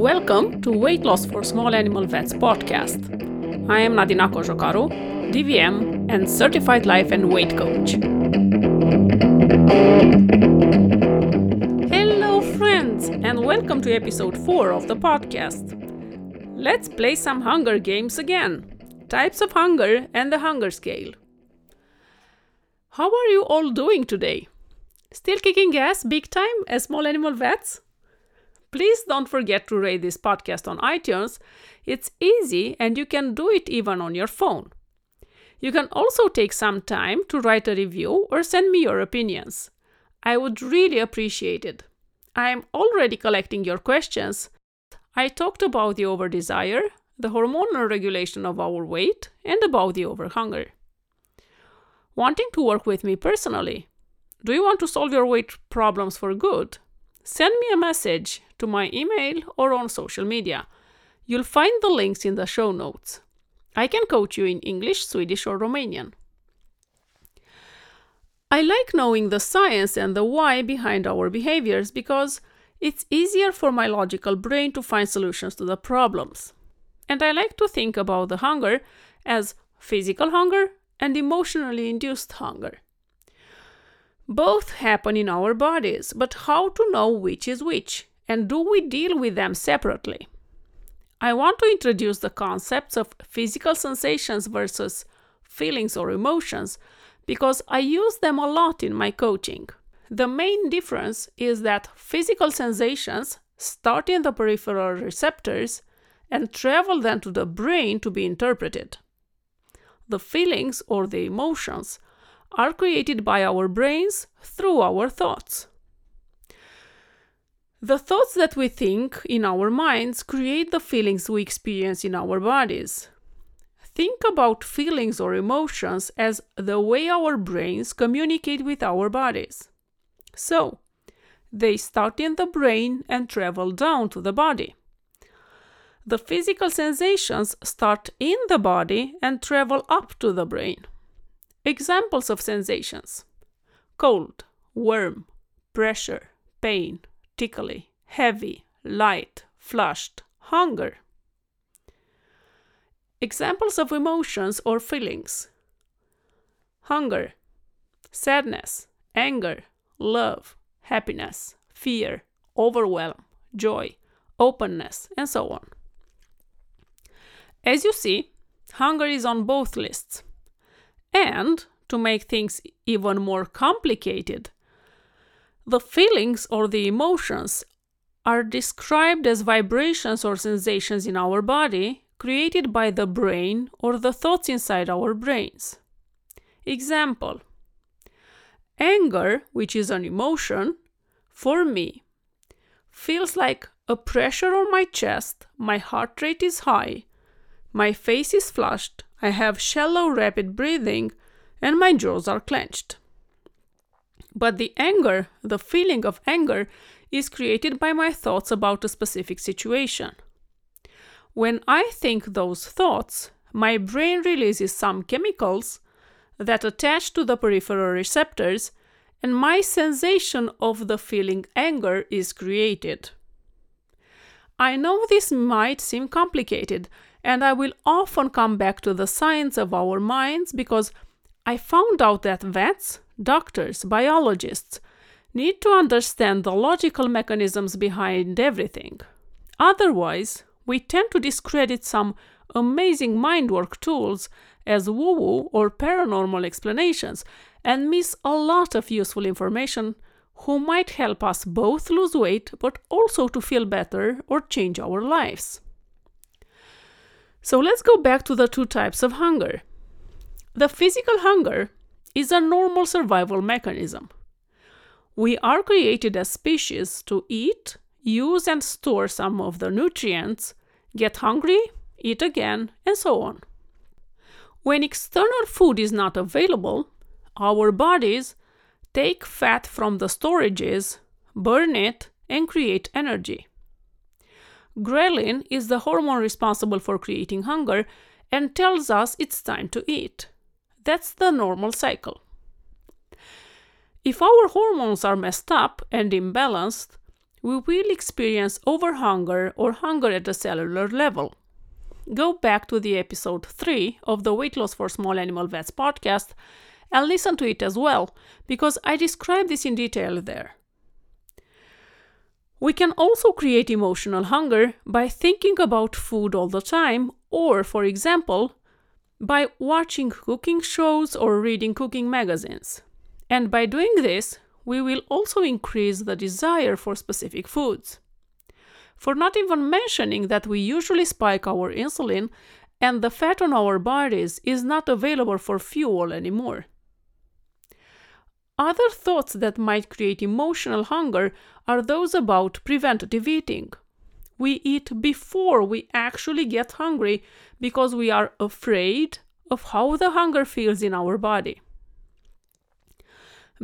Welcome to Weight Loss for Small Animal Vets podcast. I am Nadina Cojocaru, DVM and certified life and weight coach. Hello, friends, and welcome to episode 4 of the podcast. Let's play some hunger games again types of hunger and the hunger scale. How are you all doing today? Still kicking ass big time as small animal vets? Please don't forget to rate this podcast on iTunes. It's easy and you can do it even on your phone. You can also take some time to write a review or send me your opinions. I would really appreciate it. I am already collecting your questions. I talked about the over desire, the hormonal regulation of our weight, and about the over hunger. Wanting to work with me personally? Do you want to solve your weight problems for good? Send me a message to my email or on social media. You'll find the links in the show notes. I can coach you in English, Swedish, or Romanian. I like knowing the science and the why behind our behaviors because it's easier for my logical brain to find solutions to the problems. And I like to think about the hunger as physical hunger and emotionally induced hunger. Both happen in our bodies, but how to know which is which? And do we deal with them separately? I want to introduce the concepts of physical sensations versus feelings or emotions because I use them a lot in my coaching. The main difference is that physical sensations start in the peripheral receptors and travel then to the brain to be interpreted. The feelings or the emotions are created by our brains through our thoughts. The thoughts that we think in our minds create the feelings we experience in our bodies. Think about feelings or emotions as the way our brains communicate with our bodies. So, they start in the brain and travel down to the body. The physical sensations start in the body and travel up to the brain. Examples of sensations cold, warm, pressure, pain, tickly, heavy, light, flushed, hunger. Examples of emotions or feelings hunger, sadness, anger, love, happiness, fear, overwhelm, joy, openness, and so on. As you see, hunger is on both lists. And to make things even more complicated, the feelings or the emotions are described as vibrations or sensations in our body created by the brain or the thoughts inside our brains. Example Anger, which is an emotion, for me, feels like a pressure on my chest, my heart rate is high, my face is flushed, I have shallow, rapid breathing, and my jaws are clenched. But the anger, the feeling of anger, is created by my thoughts about a specific situation. When I think those thoughts, my brain releases some chemicals that attach to the peripheral receptors, and my sensation of the feeling anger is created. I know this might seem complicated, and I will often come back to the science of our minds because I found out that vets, doctors, biologists need to understand the logical mechanisms behind everything. Otherwise, we tend to discredit some amazing mind work tools as woo woo or paranormal explanations and miss a lot of useful information who might help us both lose weight but also to feel better or change our lives. So let's go back to the two types of hunger. The physical hunger is a normal survival mechanism. We are created as species to eat, use, and store some of the nutrients, get hungry, eat again, and so on. When external food is not available, our bodies take fat from the storages, burn it, and create energy. Ghrelin is the hormone responsible for creating hunger and tells us it's time to eat. That's the normal cycle. If our hormones are messed up and imbalanced, we will experience overhunger or hunger at the cellular level. Go back to the episode 3 of the Weight Loss for Small Animal Vets podcast and listen to it as well, because I describe this in detail there. We can also create emotional hunger by thinking about food all the time, or, for example, by watching cooking shows or reading cooking magazines. And by doing this, we will also increase the desire for specific foods. For not even mentioning that we usually spike our insulin and the fat on our bodies is not available for fuel anymore. Other thoughts that might create emotional hunger are those about preventative eating. We eat before we actually get hungry because we are afraid of how the hunger feels in our body.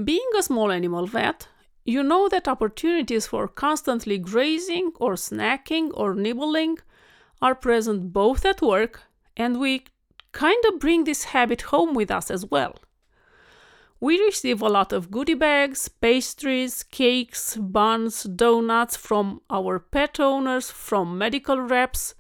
Being a small animal vet, you know that opportunities for constantly grazing or snacking or nibbling are present both at work and we kind of bring this habit home with us as well. We receive a lot of goodie bags, pastries, cakes, buns, donuts from our pet owners, from medical reps,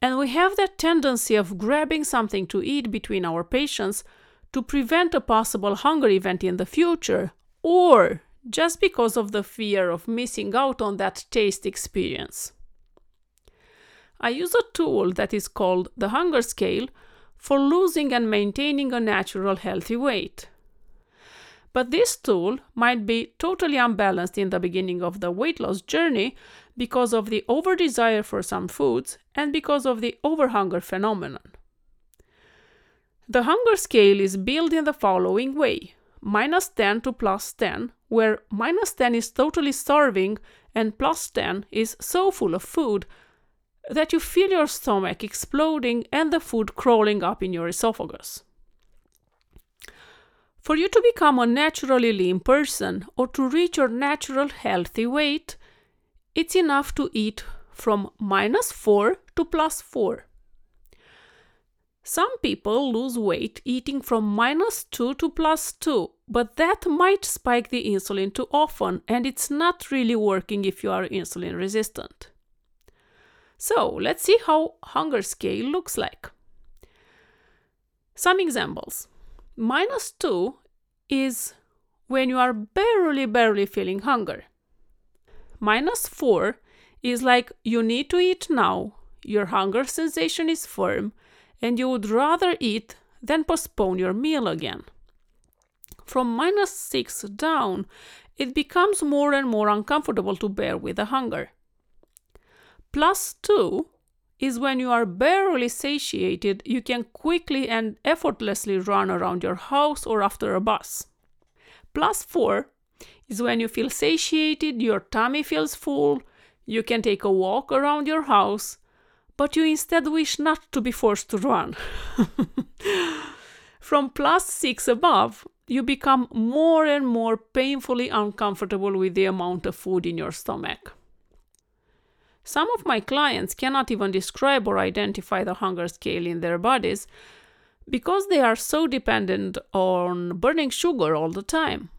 and we have that tendency of grabbing something to eat between our patients to prevent a possible hunger event in the future, or just because of the fear of missing out on that taste experience. I use a tool that is called the hunger scale for losing and maintaining a natural healthy weight. But this tool might be totally unbalanced in the beginning of the weight loss journey because of the over desire for some foods and because of the overhunger phenomenon. The hunger scale is built in the following way minus 10 to plus 10, where minus 10 is totally starving and plus 10 is so full of food that you feel your stomach exploding and the food crawling up in your esophagus. For you to become a naturally lean person or to reach your natural healthy weight, it's enough to eat from minus 4 to plus 4. Some people lose weight eating from minus 2 to plus 2, but that might spike the insulin too often and it's not really working if you are insulin resistant. So let's see how hunger scale looks like. Some examples. Minus 2 is when you are barely, barely feeling hunger. Minus 4 is like you need to eat now, your hunger sensation is firm, and you would rather eat than postpone your meal again. From minus 6 down, it becomes more and more uncomfortable to bear with the hunger. Plus 2 is when you are barely satiated, you can quickly and effortlessly run around your house or after a bus. Plus 4 is when you feel satiated, your tummy feels full, you can take a walk around your house, but you instead wish not to be forced to run. From plus 6 above, you become more and more painfully uncomfortable with the amount of food in your stomach. Some of my clients cannot even describe or identify the hunger scale in their bodies because they are so dependent on burning sugar all the time.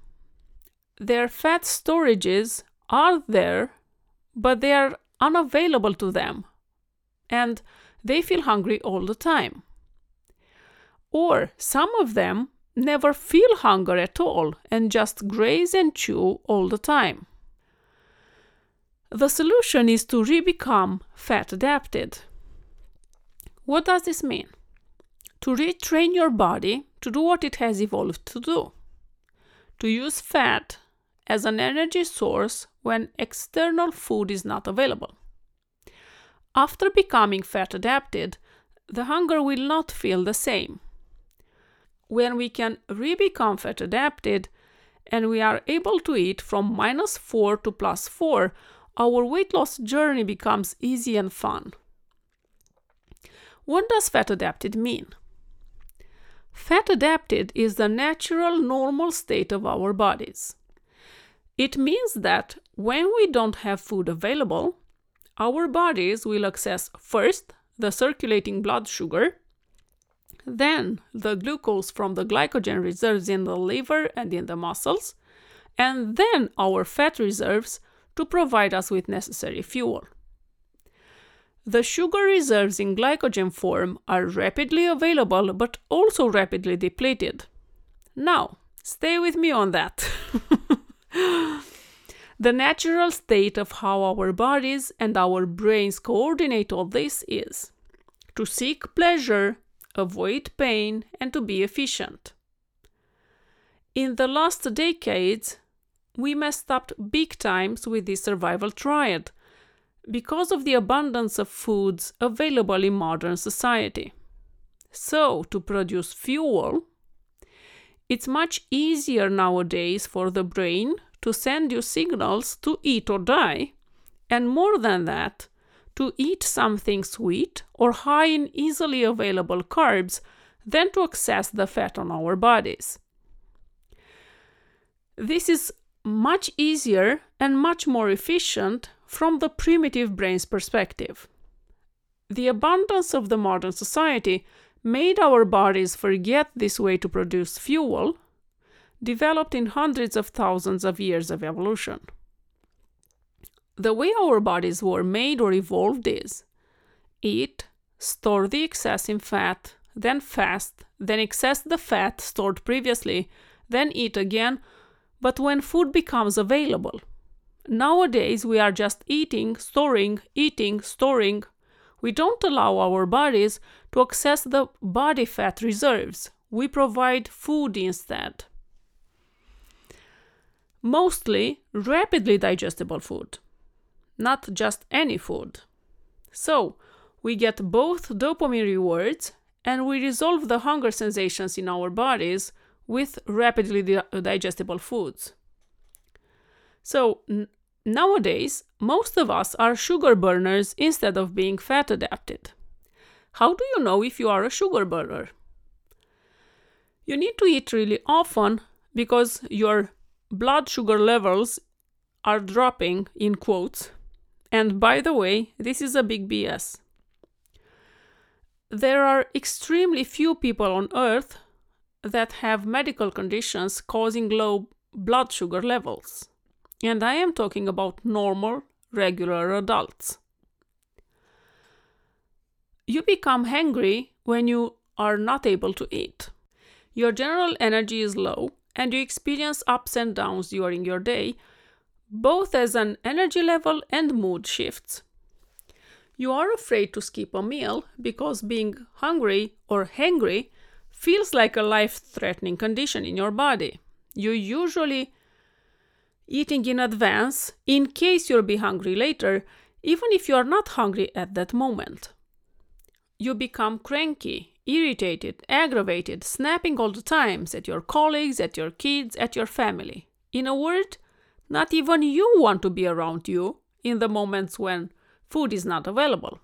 Their fat storages are there, but they are unavailable to them, and they feel hungry all the time. Or some of them never feel hunger at all and just graze and chew all the time. The solution is to re-become fat adapted. What does this mean? To retrain your body to do what it has evolved to do. To use fat as an energy source when external food is not available. After becoming fat adapted, the hunger will not feel the same. When we can re become fat adapted and we are able to eat from minus 4 to plus 4 our weight loss journey becomes easy and fun. What does fat adapted mean? Fat adapted is the natural, normal state of our bodies. It means that when we don't have food available, our bodies will access first the circulating blood sugar, then the glucose from the glycogen reserves in the liver and in the muscles, and then our fat reserves to provide us with necessary fuel. The sugar reserves in glycogen form are rapidly available but also rapidly depleted. Now, stay with me on that. the natural state of how our bodies and our brains coordinate all this is to seek pleasure, avoid pain, and to be efficient. In the last decades, we messed up big times with this survival triad because of the abundance of foods available in modern society. So, to produce fuel, it's much easier nowadays for the brain to send you signals to eat or die, and more than that, to eat something sweet or high in easily available carbs than to access the fat on our bodies. This is much easier and much more efficient from the primitive brain's perspective. The abundance of the modern society made our bodies forget this way to produce fuel, developed in hundreds of thousands of years of evolution. The way our bodies were made or evolved is eat, store the excess in fat, then fast, then excess the fat stored previously, then eat again, but when food becomes available. Nowadays, we are just eating, storing, eating, storing. We don't allow our bodies to access the body fat reserves. We provide food instead. Mostly rapidly digestible food, not just any food. So, we get both dopamine rewards and we resolve the hunger sensations in our bodies with rapidly di- digestible foods. So, n- nowadays, most of us are sugar burners instead of being fat adapted. How do you know if you are a sugar burner? You need to eat really often because your blood sugar levels are dropping, in quotes. And by the way, this is a big BS. There are extremely few people on earth that have medical conditions causing low blood sugar levels. And I am talking about normal, regular adults. You become hungry when you are not able to eat. Your general energy is low, and you experience ups and downs during your day, both as an energy level and mood shifts. You are afraid to skip a meal because being hungry or hangry feels like a life threatening condition in your body. You're usually eating in advance in case you'll be hungry later, even if you are not hungry at that moment. You become cranky, irritated, aggravated, snapping all the times at your colleagues, at your kids, at your family. In a word, not even you want to be around you in the moments when food is not available.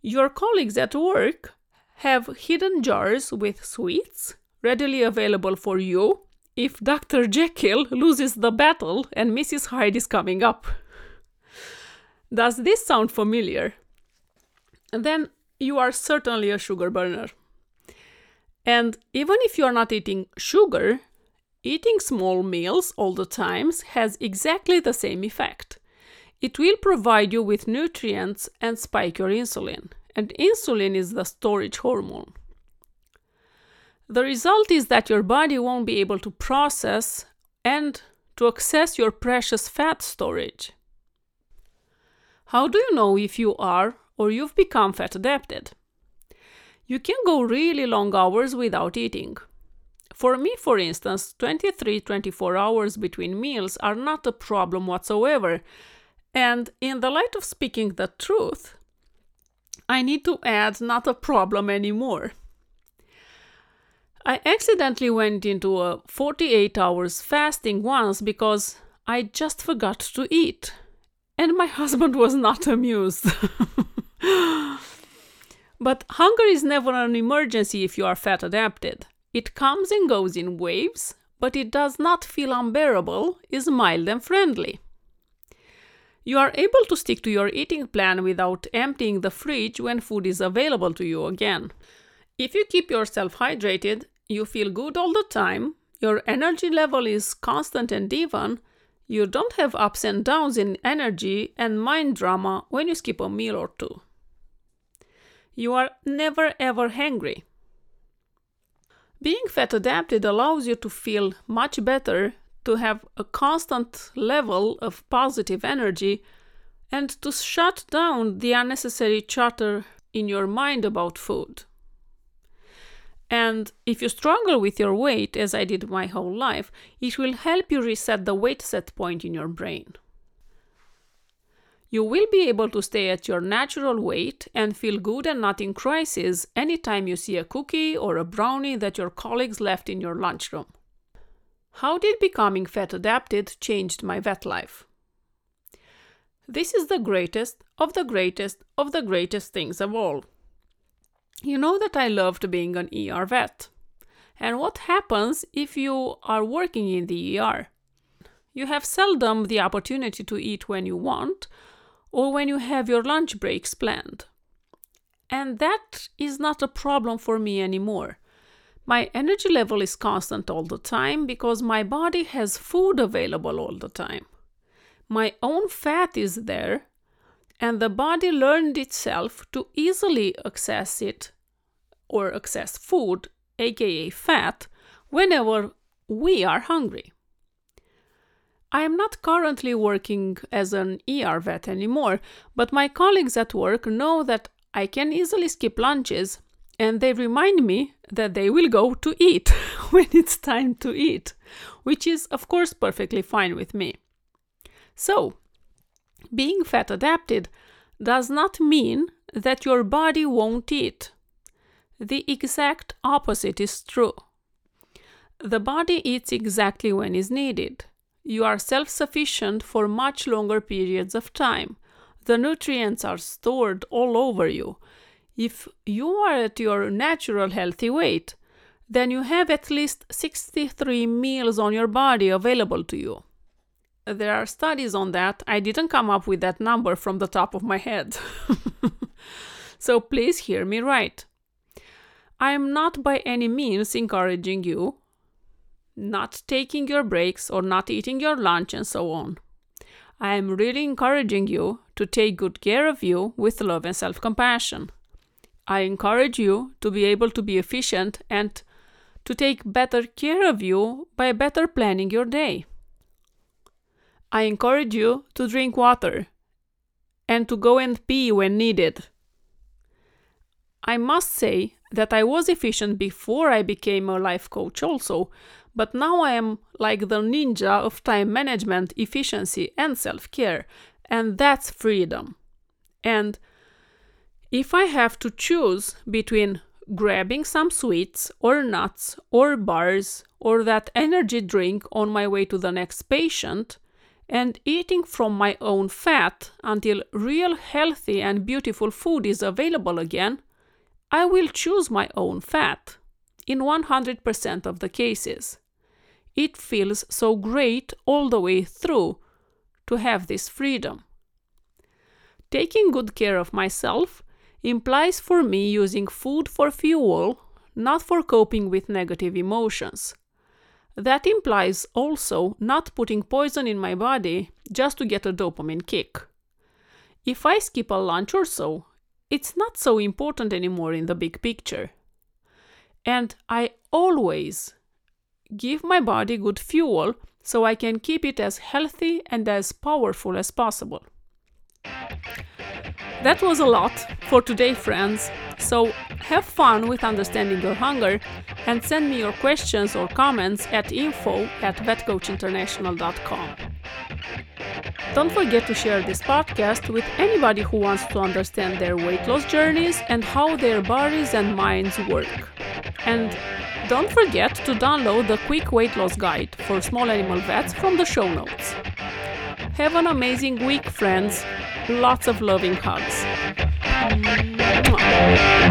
Your colleagues at work have hidden jars with sweets readily available for you if Dr. Jekyll loses the battle and Mrs. Hyde is coming up. Does this sound familiar? Then you are certainly a sugar burner. And even if you are not eating sugar, eating small meals all the times has exactly the same effect. It will provide you with nutrients and spike your insulin and insulin is the storage hormone. The result is that your body won't be able to process and to access your precious fat storage. How do you know if you are or you've become fat adapted? You can go really long hours without eating. For me, for instance, 23 24 hours between meals are not a problem whatsoever. And in the light of speaking the truth, I need to add not a problem anymore. I accidentally went into a 48 hours fasting once because I just forgot to eat. And my husband was not amused. but hunger is never an emergency if you are fat adapted. It comes and goes in waves, but it does not feel unbearable, is mild and friendly. You are able to stick to your eating plan without emptying the fridge when food is available to you again. If you keep yourself hydrated, you feel good all the time, your energy level is constant and even, You don't have ups and downs in energy and mind drama when you skip a meal or two. You are never ever hungry. Being fat adapted allows you to feel much better, to have a constant level of positive energy, and to shut down the unnecessary chatter in your mind about food. And if you struggle with your weight, as I did my whole life, it will help you reset the weight set point in your brain. You will be able to stay at your natural weight and feel good and not in crisis anytime you see a cookie or a brownie that your colleagues left in your lunchroom. How did becoming fat adapted changed my vet life? This is the greatest of the greatest of the greatest things of all. You know that I loved being an ER vet. And what happens if you are working in the ER? You have seldom the opportunity to eat when you want or when you have your lunch breaks planned. And that is not a problem for me anymore. My energy level is constant all the time because my body has food available all the time. My own fat is there and the body learned itself to easily access it or access food, aka fat, whenever we are hungry. I am not currently working as an ER vet anymore, but my colleagues at work know that I can easily skip lunches and they remind me that they will go to eat when it's time to eat, which is, of course, perfectly fine with me. So, being fat adapted does not mean that your body won't eat. The exact opposite is true. The body eats exactly when is needed. You are self sufficient for much longer periods of time. The nutrients are stored all over you. If you are at your natural healthy weight, then you have at least 63 meals on your body available to you there are studies on that. I didn't come up with that number from the top of my head. so please hear me right. I am not by any means encouraging you not taking your breaks or not eating your lunch and so on. I am really encouraging you to take good care of you with love and self compassion. I encourage you to be able to be efficient and to take better care of you by better planning your day. I encourage you to drink water and to go and pee when needed. I must say that I was efficient before I became a life coach, also, but now I am like the ninja of time management, efficiency, and self care, and that's freedom. And if I have to choose between grabbing some sweets or nuts or bars or that energy drink on my way to the next patient, and eating from my own fat until real healthy and beautiful food is available again, I will choose my own fat in 100% of the cases. It feels so great all the way through to have this freedom. Taking good care of myself implies for me using food for fuel, not for coping with negative emotions. That implies also not putting poison in my body just to get a dopamine kick. If I skip a lunch or so, it's not so important anymore in the big picture. And I always give my body good fuel so I can keep it as healthy and as powerful as possible. That was a lot for today, friends. So have fun with understanding your hunger and send me your questions or comments at info at vetcoachinternational.com. Don't forget to share this podcast with anybody who wants to understand their weight loss journeys and how their bodies and minds work. And don't forget to download the quick weight loss guide for small animal vets from the show notes. Have an amazing week, friends. Lots of loving hugs. Mwah.